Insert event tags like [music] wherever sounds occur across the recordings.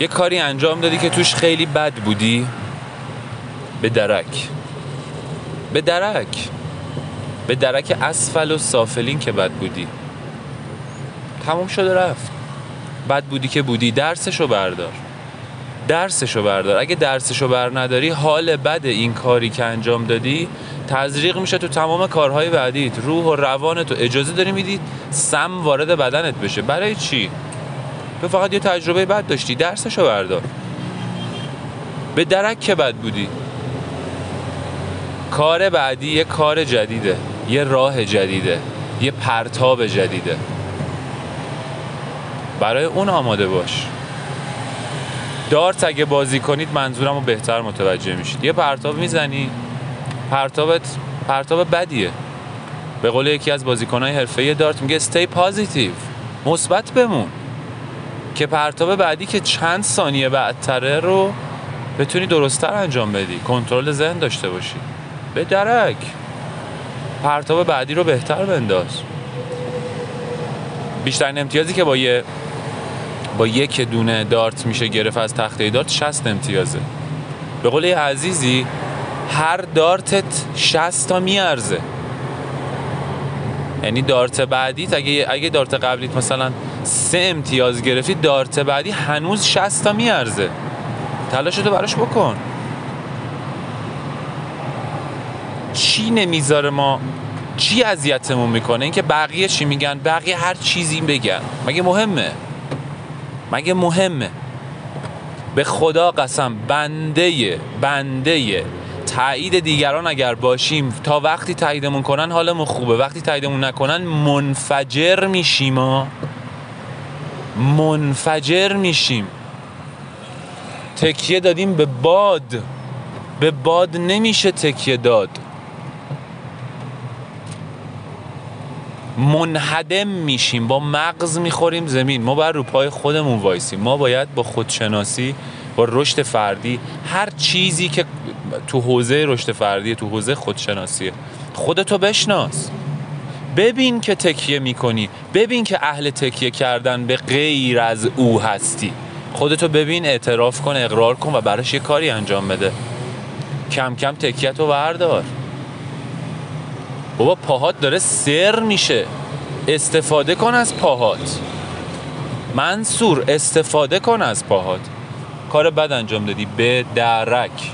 یه کاری انجام دادی که توش خیلی بد بودی؟ به درک. به درک. به درک اسفل و سافلین که بد بودی. تموم شده رفت. بد بودی که بودی درسشو بردار. درسشو بردار. اگه درسشو بر نداری حال بد این کاری که انجام دادی تزریق میشه تو تمام کارهای بعدیت. روح و روان تو اجازه داری میدی سم وارد بدنت بشه. برای چی؟ تو فقط یه تجربه بد داشتی درسشو بردار. به درک که بد بودی. کار بعدی یه کار جدیده یه راه جدیده یه پرتاب جدیده. برای اون آماده باش. دارت اگه بازی کنید منظورم رو بهتر متوجه میشید. یه پرتاب می‌زنی پرتابت پرتاب بدیه. به قول یکی از بازیکنهای حرفه‌ای دارت میگه stay positive مثبت بمون. که پرتاب بعدی که چند ثانیه بعدتره رو بتونی درستتر انجام بدی. کنترل ذهن داشته باشی. به درک. پرتاب بعدی رو بهتر بنداز. بیشترین امتیازی که با یه با یک دونه دارت میشه گرفت از تخته دارت 60 امتیازه. به قول عزیزی هر دارتت 60 تا میارزه. یعنی دارت بعدیت اگه اگه دارت قبلیت مثلا سه امتیاز گرفتی دارت بعدی هنوز 60 تا میارزه. تلاشتو براش بکن. چی نمی‌ذاره ما؟ چی اذیتمون می‌کنه؟ اینکه بقیه چی میگن؟ بقیه هر چیزی بگن. مگه مهمه؟ مگه مهمه؟ به خدا قسم بنده بنده تایید دیگران اگر باشیم تا وقتی تاییدمون کنن حالمون خوبه. وقتی تاییدمون نکنن منفجر میشیم ها منفجر میشیم. تکیه دادیم به باد. به باد نمیشه تکیه داد. منهدم میشیم. با مغز می‌خوریم زمین. ما باید رو پای خودمون وایسیم. ما باید با خودشناسی با رشد فردی هر چیزی که تو حوزه رشد فردی تو حوزه خودشناسیه. خودتو بشناس. ببین که تکیه می‌کنی. ببین که اهل تکیه کردن به غیر از او هستی. خودتو ببین اعتراف کن اقرار کن و براش یه کاری انجام بده. کم کم تکیت رو بردار. بابا پاهات داره سر میشه. استفاده کن از پاهات. منصور استفاده کن از پاهات. کار بد انجام دادی. به درک.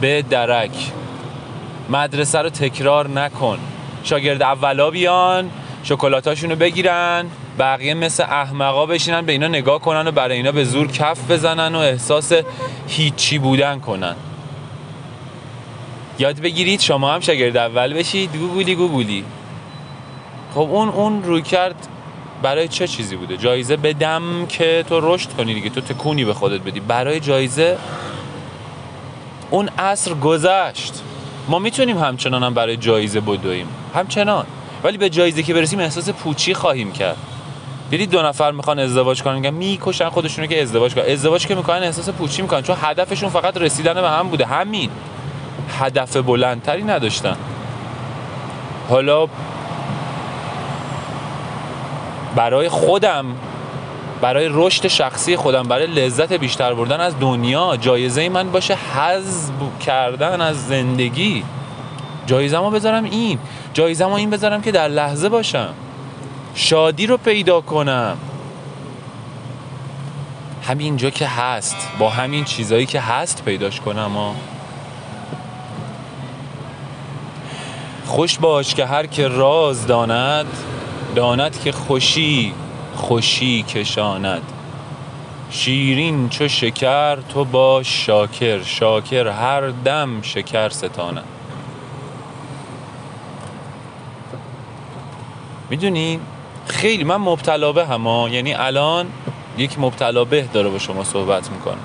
به درک. مدرسه رو تکرار نکن. شاگرد اولا بیان شکلاتاشون رو بگیرن بقیه مثل احمقا بشینن به اینا نگاه کنن و برای اینا به زور کف بزنن و احساس هیچی بودن کنن. یاد بگیرید شما هم شاگرد اول بشید. گوگولی گوگولی خب اون اون روی کرد برای چه چیزی بوده؟ جایزه بدم که تو رشد کنی دیگه تو تکونی به خودت بدی. برای جایزه اون عصر گذشت. ما می‌تونیم همچنان هم برای جایزه بدویم. همچنان. ولی به جایزه که برسیم احساس پوچی خواهیم کرد. دیدید دو نفر می‌خوان ازدواج کنن میگن می‌کشن خودشونو که ازدواج کنن. ازدواج که می‌کنن احساس پوچی می‌کنن چون هدفشون فقط رسیدن به هم بوده. همین. هدف بلندتری نداشتن. حالا برای خودم برای رشد شخصی خودم برای لذت بیشتر بردن از دنیا جایزه من باشه حذب کردن از زندگی. جایزه ما بذارم این. جایزه ما این بذارم که در لحظه باشم. شادی رو پیدا کنم. همینجا که هست. با همین چیزایی که هست پیداش کنم ها خوش باش که هر که راز داند داند که خوشی خوشی کشاند. شیرین چو شکر تو باش شاکر. شاکر هر دم شکر ستاند. می‌دونی؟ خیلی من مبتلا به هما یعنی الان یک مبتلا به داره با شما صحبت می‌کنه.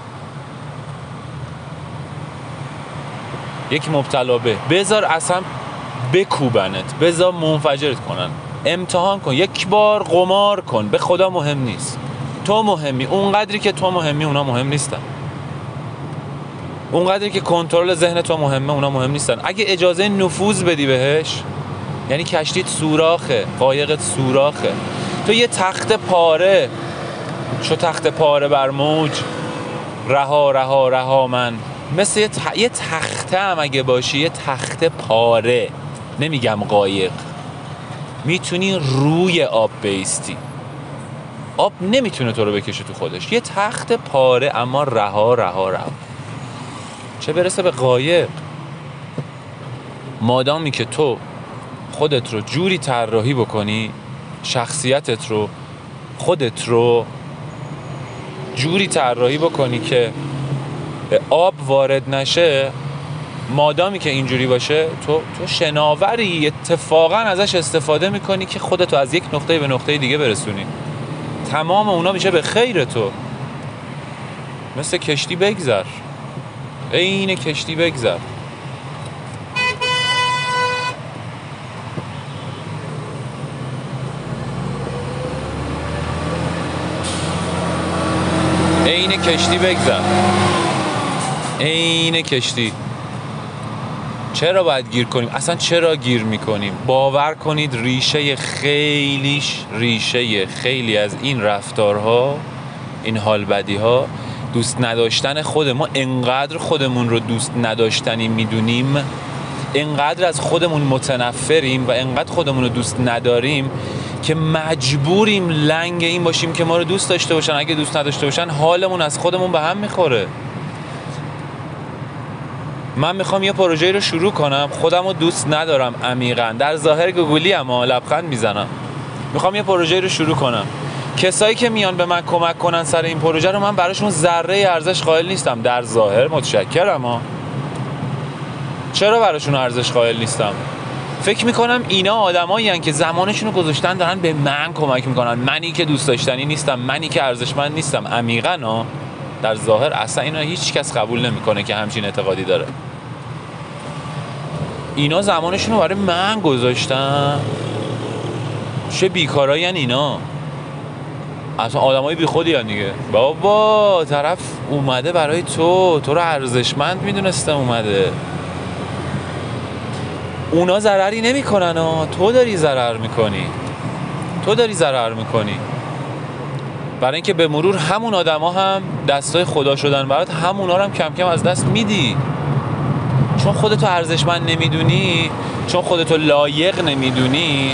یک مبتلا به. بذار اصلا بکوبنت بذار منفجرت کنن. امتحان کن یک بار قمار کن به خدا مهم نیست. تو مهمی اونقدری که تو مهمی اونا مهم نیستن. اونقدری که کنترل ذهن تو مهمه اونا مهم نیستن. اگه اجازه نفوذ بدی بهش یعنی کشتیت سوراخه قایقت سوراخه. تو یه تخت پاره. چو تخت پاره بر موج. رها رها رها من. مثل یه, ت... یه تخته هم اگه باشی یه تخته پاره. نمیگم قایق. می‌تونی روی آب بیستی. آب نمی‌تونه تو رو بکشه تو خودش. یه تخت پاره اما رها رها رها. چه برسه به قایق؟ مادامی که تو خودت رو جوری طراحی بکنی شخصیتت رو خودت رو جوری طراحی بکنی که آب وارد نشه مادامی که اینجوری باشه تو تو شناوری اتفاقا ازش استفاده می‌کنی که خودتو از یک نقطه به نقطه دیگه برسونی. تمام اونا میشه به خیر تو. مثل کشتی بگذر. عین کشتی بگذر عین کشتی بگذر عین کشتی. چرا باید گیر کنیم؟ اصلا چرا گیر می‌کنیم؟ باور کنید ریشه خیلیش ریشه خیلی از این رفتارها این حال بدی ها دوست نداشتن خود ما. انقدر خودمون رو دوست نداشتنی می‌دونیم انقدر از خودمون متنفریم و انقدر خودمون رو دوست نداریم که مجبوریم لنگ این باشیم که ما رو دوست داشته باشن. اگه دوست نداشته باشن حالمون از خودمون به هم می‌خوره. من می‌خوام یه پروژه رو شروع کنم. خودم رو دوست ندارم عمیقا. در ظاهر گوگلی اما لبخند می‌زنم. می‌خوام یه پروژه رو شروع کنم. کسایی که میان به من کمک کنن سر این پروژه رو من براشون ذره ارزش قائل نیستم. در ظاهر متشکرم ها. چرا براشون ارزش قائل نیستم؟ فکر می‌کنم اینا آدمایی که زمانشون رو گذاشتن دارن به من کمک می‌کنن. منی که دوست داشتنی نیستم منی که ارزشمند نیستم. عمیقا در ظاهر اصلا اینا هیچ کس قبول نمی‌کنه که همچین اعتقادی داره. اینا زمانشون رو برای من گذاشتن. چه بیکارایی اینا. اصلا آدمای بی خودی دیگه. بابا طرف اومده برای تو. تو رو ارزشمند می‌دونسته اومده. اونا ضرری نمی‌کنن ها تو داری ضرر می‌کنی. تو داری ضرر می‌کنی. برای اینکه به مرور همون آدما هم دستای خدا شدن برات همونا رو هم کم کم از دست میدی. چون خودتو ارزشمند نمی‌دونی چون خودتو لایق نمی‌دونی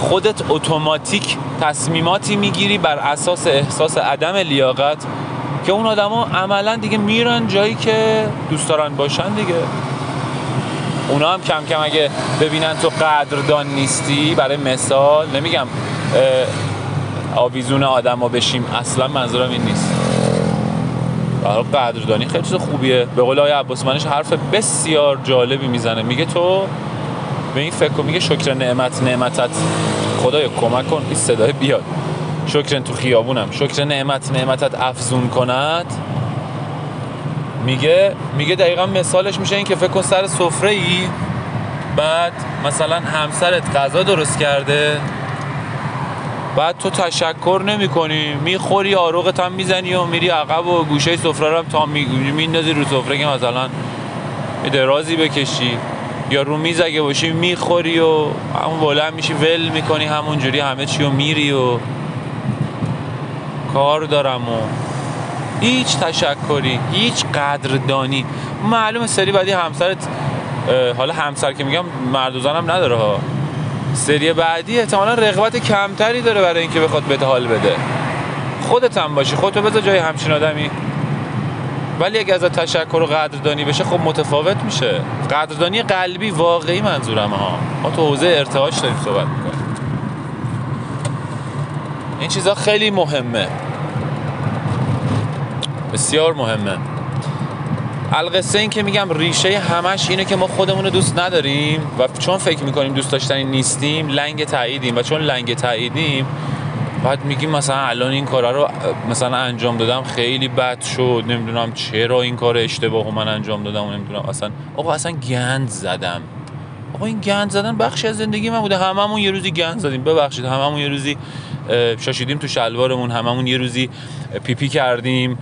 خودت اتوماتیک تصمیماتی می‌گیری بر اساس احساس عدم لیاقت که اون آدما عملا دیگه میرن جایی که دوست دارن باشن دیگه. اونا هم کم کم اگه ببینن تو قدردان نیستی برای مثال نمیگم آویزون آدم ها بشیم اصلا منظورم این نیست. برای قدردانی خیلی چیز خوبیه. به قول آقای عباس منش حرف بسیار جالبی می‌زنه. میگه تو به این فکر میگه شکر نعمت نعمتت. خدای کمک کن این صدای بیاد. شکر تو خیابونم. شکر نعمت نعمتت افزون کند. میگه میگه دقیقا مثالش میشه این که فکر کن سر سفره ای بعد مثلا همسرت غذا درست کرده بعد تو تشکر نمی کنی می‌خوری آروغت هم می‌زنی و میری عقب و گوشه سفره هم تا میندازی رو سفره که مثلا درازی بکشی یا رو میز اگه باشی می‌خوری و همون بلند میشی ول می‌کنی همونجوری همه چی و میری و کار دارم و هیچ تشکری هیچ قدردانی. معلومه سری بعدی همسرت حالا همسر که میگم مرد و زنم نداره ها. سری بعدی احتمالا رغبت کمتری داره برای اینکه بخواد بهت حال بده. خودت هم باشی خودتو بذار جای همچین آدمی. ولی اگه از تشکر و قدردانی بشه خب متفاوت میشه. قدردانی قلبی واقعی منظورم ها. ما تو حوزه ارتعاش داریم صحبت می‌کنیم. این چیزها خیلی مهمه. بسیار مهمه. القصه این که میگم ریشه همش اینه که ما خودمون رو دوست نداریم و چون فکر می‌کنیم دوست داشتنی نیستیم لنگ تاییدیم و چون لنگ تاییدیم بعد میگیم مثلا الان این کارا رو مثلا انجام دادم خیلی بد شد نمی‌دونم چرا این کار اشتباه من انجام دادم و نمی‌دونم اصلا آقا اصلا گند زدم. آقا این گند زدن بخشی از زندگی من بوده. هممون یه روزی گند زدیم. ببخشید هممون یه روزی شاشیدیم تو شلوارمون. هممون یه روزی پیپی کردیم.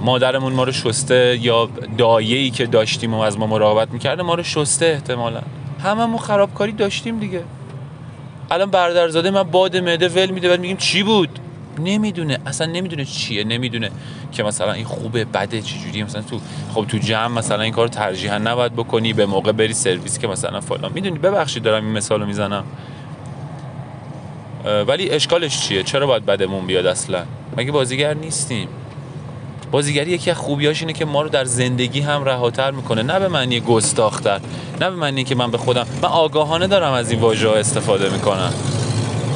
مادرمون ما رو شسته یا دایه‌ای که داشتیم و از ما مراقبت می‌کرده ما رو شسته احتمالا. هممون خرابکاری داشتیم دیگه. الان برادرزاده من باد معده ول میده. بعد میگیم چی بود؟ نمی‌دونه اصلا نمی‌دونه چیه نمی‌دونه که مثلا این خوبه بده چجوری مثلا تو خب تو جمع مثلا این کار ترجیحا نباید بکنی به موقع بری سرویس که مثلا فلان. می‌دونی ببخشید دارم این مثالو می‌زنم. ولی اشکالش چیه؟ چرا باید بدمون بیاد اصلا؟ مگه بازیگر نیستیم؟ بازیگری یکی از خوبیاش اینه که ما رو در زندگی هم رهاتر می‌کنه. نه به معنی گستاختر نه به معنی که من به خودم من آگاهانه دارم از این واژه استفاده می‌کنم.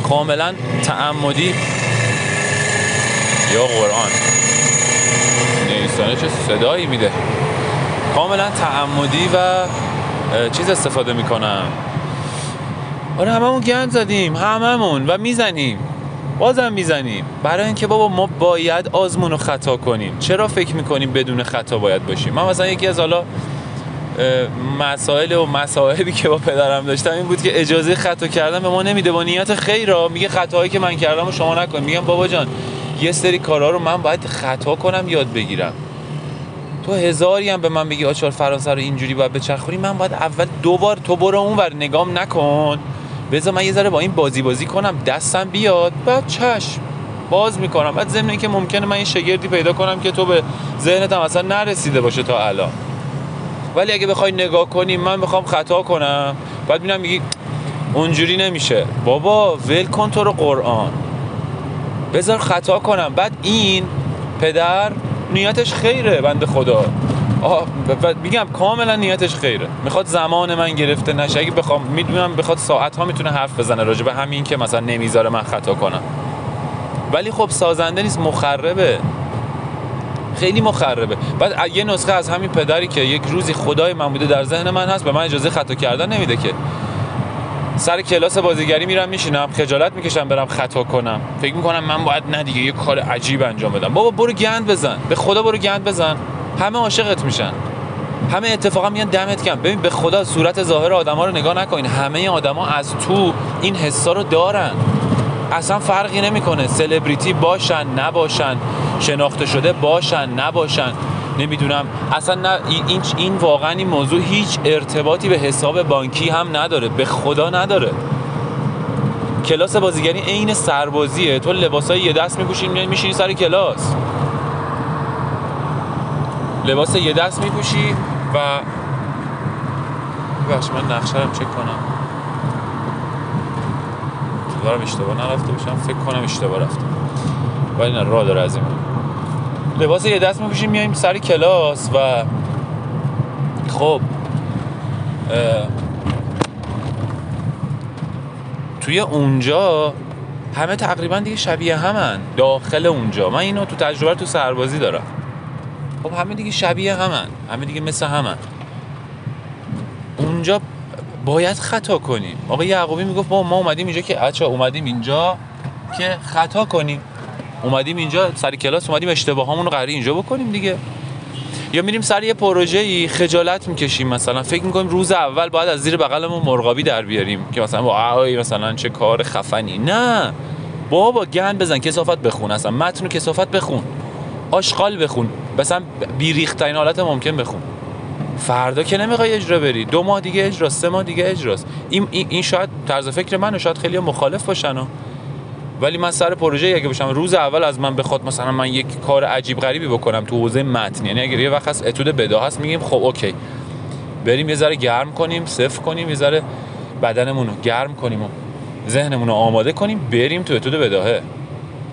کاملا تعمدی یا قرآن. نیستانه چه صدایی میده. کاملا تعمدی و چیز استفاده می‌کنم. آره هممون گند زدیم هممون و می‌زنیم. بازم می‌زنیم. برای اینکه بابا ما باید آزمون رو خطا کنیم. چرا فکر می‌کنیم بدون خطا باید باشیم؟ من مثلا یکی از حالا مسائل و مسائبی که با پدرم داشتم این بود که اجازه خطا کردن به ما نمیده. با نیت خیر را میگه خطاهایی که من کردم و شما نکن. میگم بابا جان یه سری کارا رو من باید خطا کنم یاد بگیرم. تو هزاری هم به من بگی آچار فرانسه رو اینجوری باید بچرخونی من باید اول دوبار تو برو اون ور نگام نکن. بذار من یه ذره با این بازی بازی کنم دستم بیاد بعد چشم. باز می‌کنم. بعد ضمن که ممکنه من یه شگردی پیدا کنم که تو به ذهنت هم اصلا نرسیده باشه تا الان. ولی اگه بخوای نگاه کنی من می‌خوام خطا کنم. بعد میگی اونجوری نمیشه. بابا ول کن تو رو قرآن. بذار خطا کنم. بعد این پدر نیتش خیره بند خدا. میگم کاملا نیتش خیره. می‌خواد زمان من گرفته نشه. اگه بخوام می‌دونم بخواد ساعت ها می‌تونه حرف بزنه راجع به همین که مثلا نمی‌ذاره من خطا کنم. ولی خب سازنده نیست مخربه. خیلی مخربه. بعد یه نسخه از همین پدری که یک روزی خدای من بوده در ذهن من هست به من اجازه خطا کردن نمیده که. سر کلاس بازیگری میرم میشینم خجالت می‌کشم برم خطا کنم. فکر می‌کنم من باید نه دیگه یه کار عجیب انجام بدم. بابا برو گند بزن. به خدا برو گند بزن. همه عاشقت میشن. همه اتفاقا میان دمت کم ببین به خدا صورت ظاهر آدما رو نگاه نکنین. همه آدما از تو این حسا رو دارن. اصلا فرقی نمی‌کنه. سلبریتی باشن نباشن. شناخته شده باشن نباشن. نمی‌دونم. اصلا نه این این واقعا این موضوع هیچ ارتباطی به حساب بانکی هم نداره. به خدا نداره. کلاس بازیگری عین سربازیه. تو لباسای یه دست میپوشی میشینی سر کلاس. لباس یه دست میپوشی و بخش من نقشه چک کنم. دارم اشتباه نرفته باشم. فکر کنم اشتباه رفتم ولی نه راه داره از این لباس یه دست میپوشیم میایم سر کلاس و خب توی اونجا همه تقریبا دیگه شبیه همن داخل اونجا. من اینو تو تجربه تو سربازی دارم. خب همه دیگه شبیه همن همه دیگه مثل همن. اونجا باید خطا کنیم. آقا یعقوبی می‌گفت ما ما اومدیم اینجا که اچا اومدیم اینجا که خطا کنیم. اومدیم اینجا سر کلاس اومدیم اشتباهامون رو قراره اینجا بکنیم دیگه. یا میریم سر یه پروژه ای خجالت می‌کشیم مثلا. فکر می‌کنیم روز اول باید از زیر بغلمون مرغابی در بیاریم که مثلا با مثلا چه کار خفنی. نه. بابا گن بزن کسافت بخون اصلا. متن و کسافت بخون. آشغال بخون. مثلا بیریخترین حالت ممکن بخون. فردا که نمی‌خوای اجرا بری. دو ماه دیگه اجرا سه ماه دیگه اجراست. این این شاید طرز فکر من و شاید خیلی مخالف باشن ولی من سر پروژه اگه باشم روز اول از من بخواد مثلا من یک کار عجیب غریبی بکنم تو حوزه متن یعنی اگر یه وقت هست اتود بدا هست میگیم خب اوکی. بریم یه ذره گرم کنیم صفر کنیم یه ذره بدنمون گرم کنیم و ذهنمون آماده کنیم بریم تو اتود بداهه.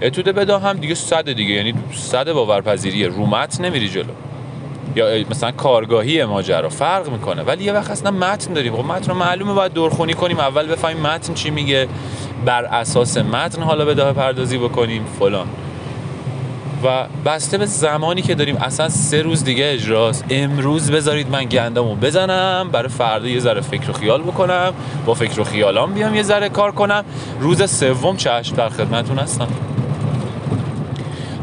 اتود بدا هم دیگه صد دیگه یعنی صد باورپذیریه. رو متن نمیری جلو. یا مثلا کارگاهی ماجرا فرق می‌کنه. ولی یه وقت اصلا متن داریم. خب متن رو معلومه باید دورخونی کنیم. اول بفهمیم متن چی میگه. بر اساس متن حالا به داه پردازی بکنیم فلان. و بسته به زمانی که داریم اصلا سه روز دیگه اجراست. امروز بذارید من گندمو بزنم برای فردا یه ذره فکر و خیال بکنم با فکر و خیالام بیام یه ذره کار کنم. روز سوم چشم در خدمتتون هستم.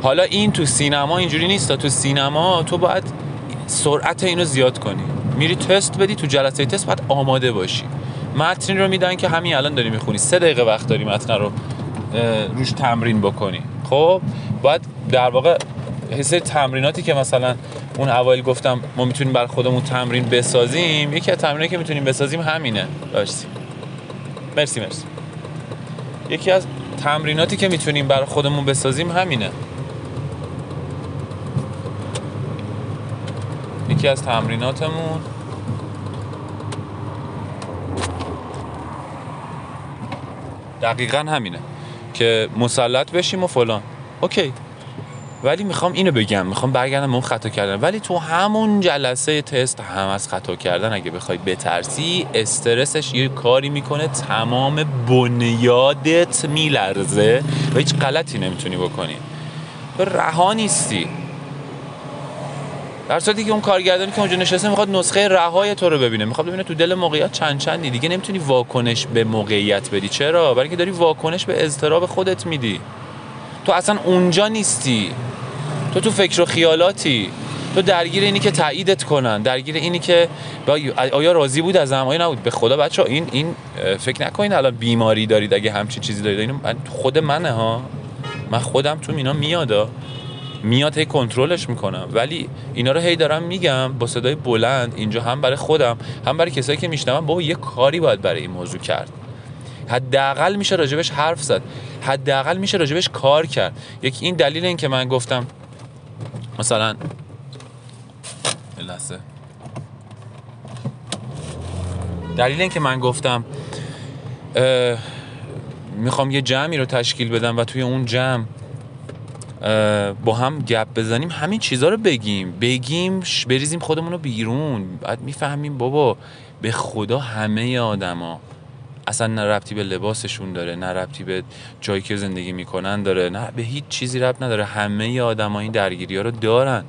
حالا این تو سینما اینجوری نیست. تو سینما تو باید سرعت اینو زیاد کنی. میری تست بدی تو جلسه تست باید آماده باشی. متنی رو میدن که همین الان داری می‌خونی. سه دقیقه وقت داری متن رو روش تمرین بکنی. خب باید در واقع حسه تمریناتی که مثلا اون اوایل گفتم ما می‌تونیم بر خودمون تمرین بسازیم یکی از تمریناتی که می‌تونیم بسازیم همینه. مرسی. مرسی مرسی. یکی از تمریناتی که می‌تونیم برای خودمون بسازیم همینه. یکی از تمریناتمون دقیقا همینه که مسلط بشیم و فلان. اوکی. ولی می‌خوام اینو بگم می‌خوام برگردم اون خطا کردن. ولی تو همون جلسه تست هم از خطا کردن اگه بخوای بترسی استرسش یه کاری می‌کنه تمام بنیادت میلرزه و هیچ غلطی نمی‌تونی بکنی. رها نیستی. در صورتی که اون کارگردانی که اونجا نشسته می‌خواد نسخه رهای تو رو ببینه. می‌خواد ببینه تو دل موقعیت چند چندی. دیگه نمی‌تونی واکنش به موقعیت بدی. چرا؟ برای اینکه داری واکنش به اضطراب خودت میدی. تو اصلا اونجا نیستی. تو تو فکر و خیالاتی. تو درگیر اینی که تاییدت کنن. درگیر اینی که آیا راضی بود از آیا نبود؟ به خدا بچه این این فکر نکنین الان بیماری دارید. اگه همچین چیزی دارید. خود منه ها. من خودم تو اینا میادا میاد هی کنترلش می‌کنم. ولی اینا رو هی دارم میگم با صدای بلند اینجا هم برای خودم هم برای کسایی که میشنون بابا یه کاری باید برای این موضوع کرد. حداقل میشه راجبش حرف زد. حداقل میشه راجبش کار کرد. یکی این دلیل این که من گفتم مثلا لحظه. دلیل این که من گفتم می‌خوام یه جمعی رو تشکیل بدم و توی اون جمع با هم گپ بزنیم همین چیزها رو بگیم. بگیم بریزیم خودمون رو بیرون. بعد می‌فهمیم بابا به خدا همه آدما اصلا نه ربطی به لباسشون داره نه ربطی به جایی که زندگی می‌کنن داره نه به هیچ چیزی ربط نداره. همه آدما این درگیری ها رو دارن.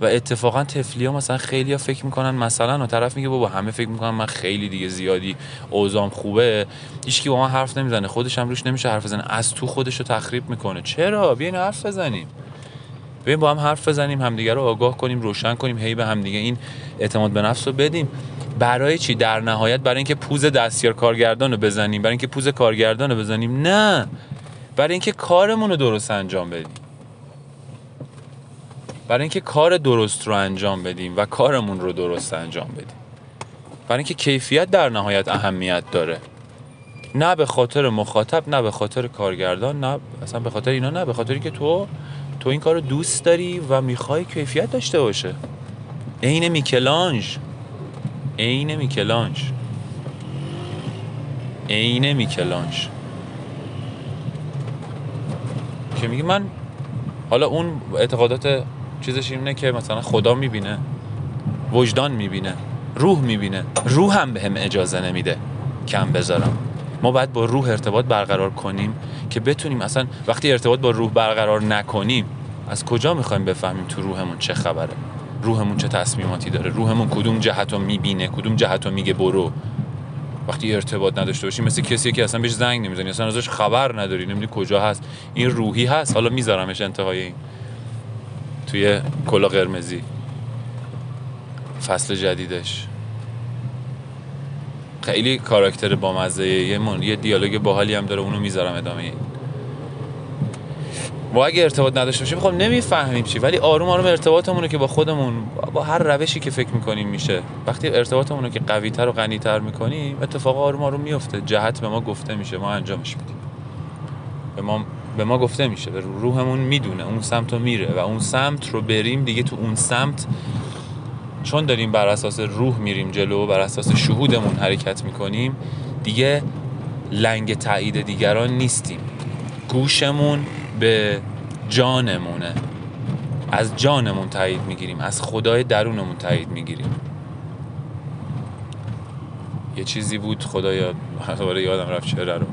و اتفاقا تفلی ها مثلا خیلی ها فکر می‌کنن مثلا و طرف میگه بابا همه فکر می‌کنن من خیلی دیگه زیادی اوزام خوبه. هیچکی با من حرف نمی‌زنه. خودش هم روش نمیشه حرف بزنه. از تو خودش رو تخریب می‌کنه. چرا؟ بیاین حرف بزنیم. بیاین با هم حرف بزنیم همدیگه رو آگاه کنیم روشن کنیم هی به همدیگه این اعتماد به نفس رو بدیم. برای چی؟ در نهایت برای اینکه پوز دستیار کارگردان رو بزنیم. برای اینکه پوز کارگردان رو بزنیم. نه. برای اینکه کارمون رو درست انجام بدیم. برای اینکه کار درست رو انجام بدیم و کارمون رو درست انجام بدیم. برای اینکه کیفیت در نهایت اهمیت داره. نه به خاطر مخاطب نه به خاطر کارگردان نه اصلا به خاطر اینا نه به خاطری که تو تو این کار رو دوست داری و می‌خوای کیفیت داشته باشه. عین میکلانج عین میکلانج عین میکلانج که میگه من حالا اون اعتقادات چیزش اینه که مثلا خدا می‌بینه وجدان می‌بینه روح می‌بینه. روح هم به هم اجازه نمیده کم بذارم. ما باید با روح ارتباط برقرار کنیم که بتونیم اصلا وقتی ارتباط با روح برقرار نکنیم از کجا می‌خوایم بفهمیم تو روحمون چه خبره؟ روحمون چه تصمیماتی داره؟ روحمون کدوم جهت رو می‌بینه؟ کدوم جهت رو میگه برو. وقتی ارتباط نداشته باشیم مثل کسی که اصلا بهش زنگ نمی‌زنی اصلا ازش خبر نداری نمی‌دونی کجا هست. این روحی هست. حالا میذارمش انتهای این. توی کلا قرمزی. فصل جدیدش. خیلی کاراکتر با مزه یه, من... یه دیالوگ باحالی هم داره اونو می‌ذارم ادامه این. ما اگه ارتباط نداشته باشیم خب نمی‌فهمیم چی ولی آروم آروم ارتباطمون که با خودمون با هر روشی که فکر می‌کنیم میشه. وقتی ارتباطمون رو که قویتر و غنیتر می‌کنیم اتفاق آروم آروم میفته جهت به ما گفته میشه ما انجامش میدیم. به ما به ما گفته میشه به روحمون می‌دونه اون سمت رو میره و اون سمت رو بریم دیگه تو اون سمت. چون داریم بر اساس روح میریم جلو بر اساس شهودمون حرکت می‌کنیم دیگه لنگ تایید دیگران نیستیم. گوشمون به جانمونه. از جانمون تایید می‌گیریم از خدای درونمون تایید می‌گیریم. یه چیزی بود خدایا [laughs] یادم رفت چهره رو.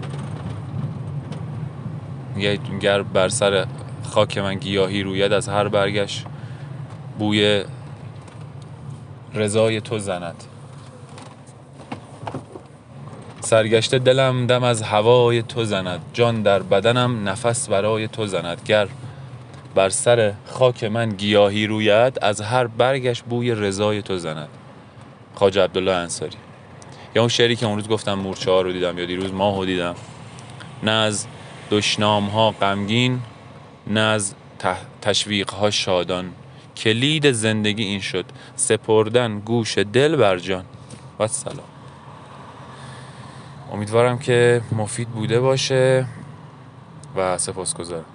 گر بر سر خاک من گیاهی روید از هر برگش بوی رضای تو زند. سرگشته دلم دم از هوای تو زند جان در بدنم نفس برای تو زند. گر بر سر خاک من گیاهی روید از هر برگش بوی رضای تو زند. خاج عبدالله انصاری. یا اون شعری که اون روز گفتم مورچه ها رو دیدم یا دیروز ماه رو دیدم. نه از دشنام ها غمگین نه از تشویق ها شادان. کلید زندگی این شد سپردن گوش دل بر جان. و سلام امیدوارم که مفید بوده باشه و سپاسگزارم.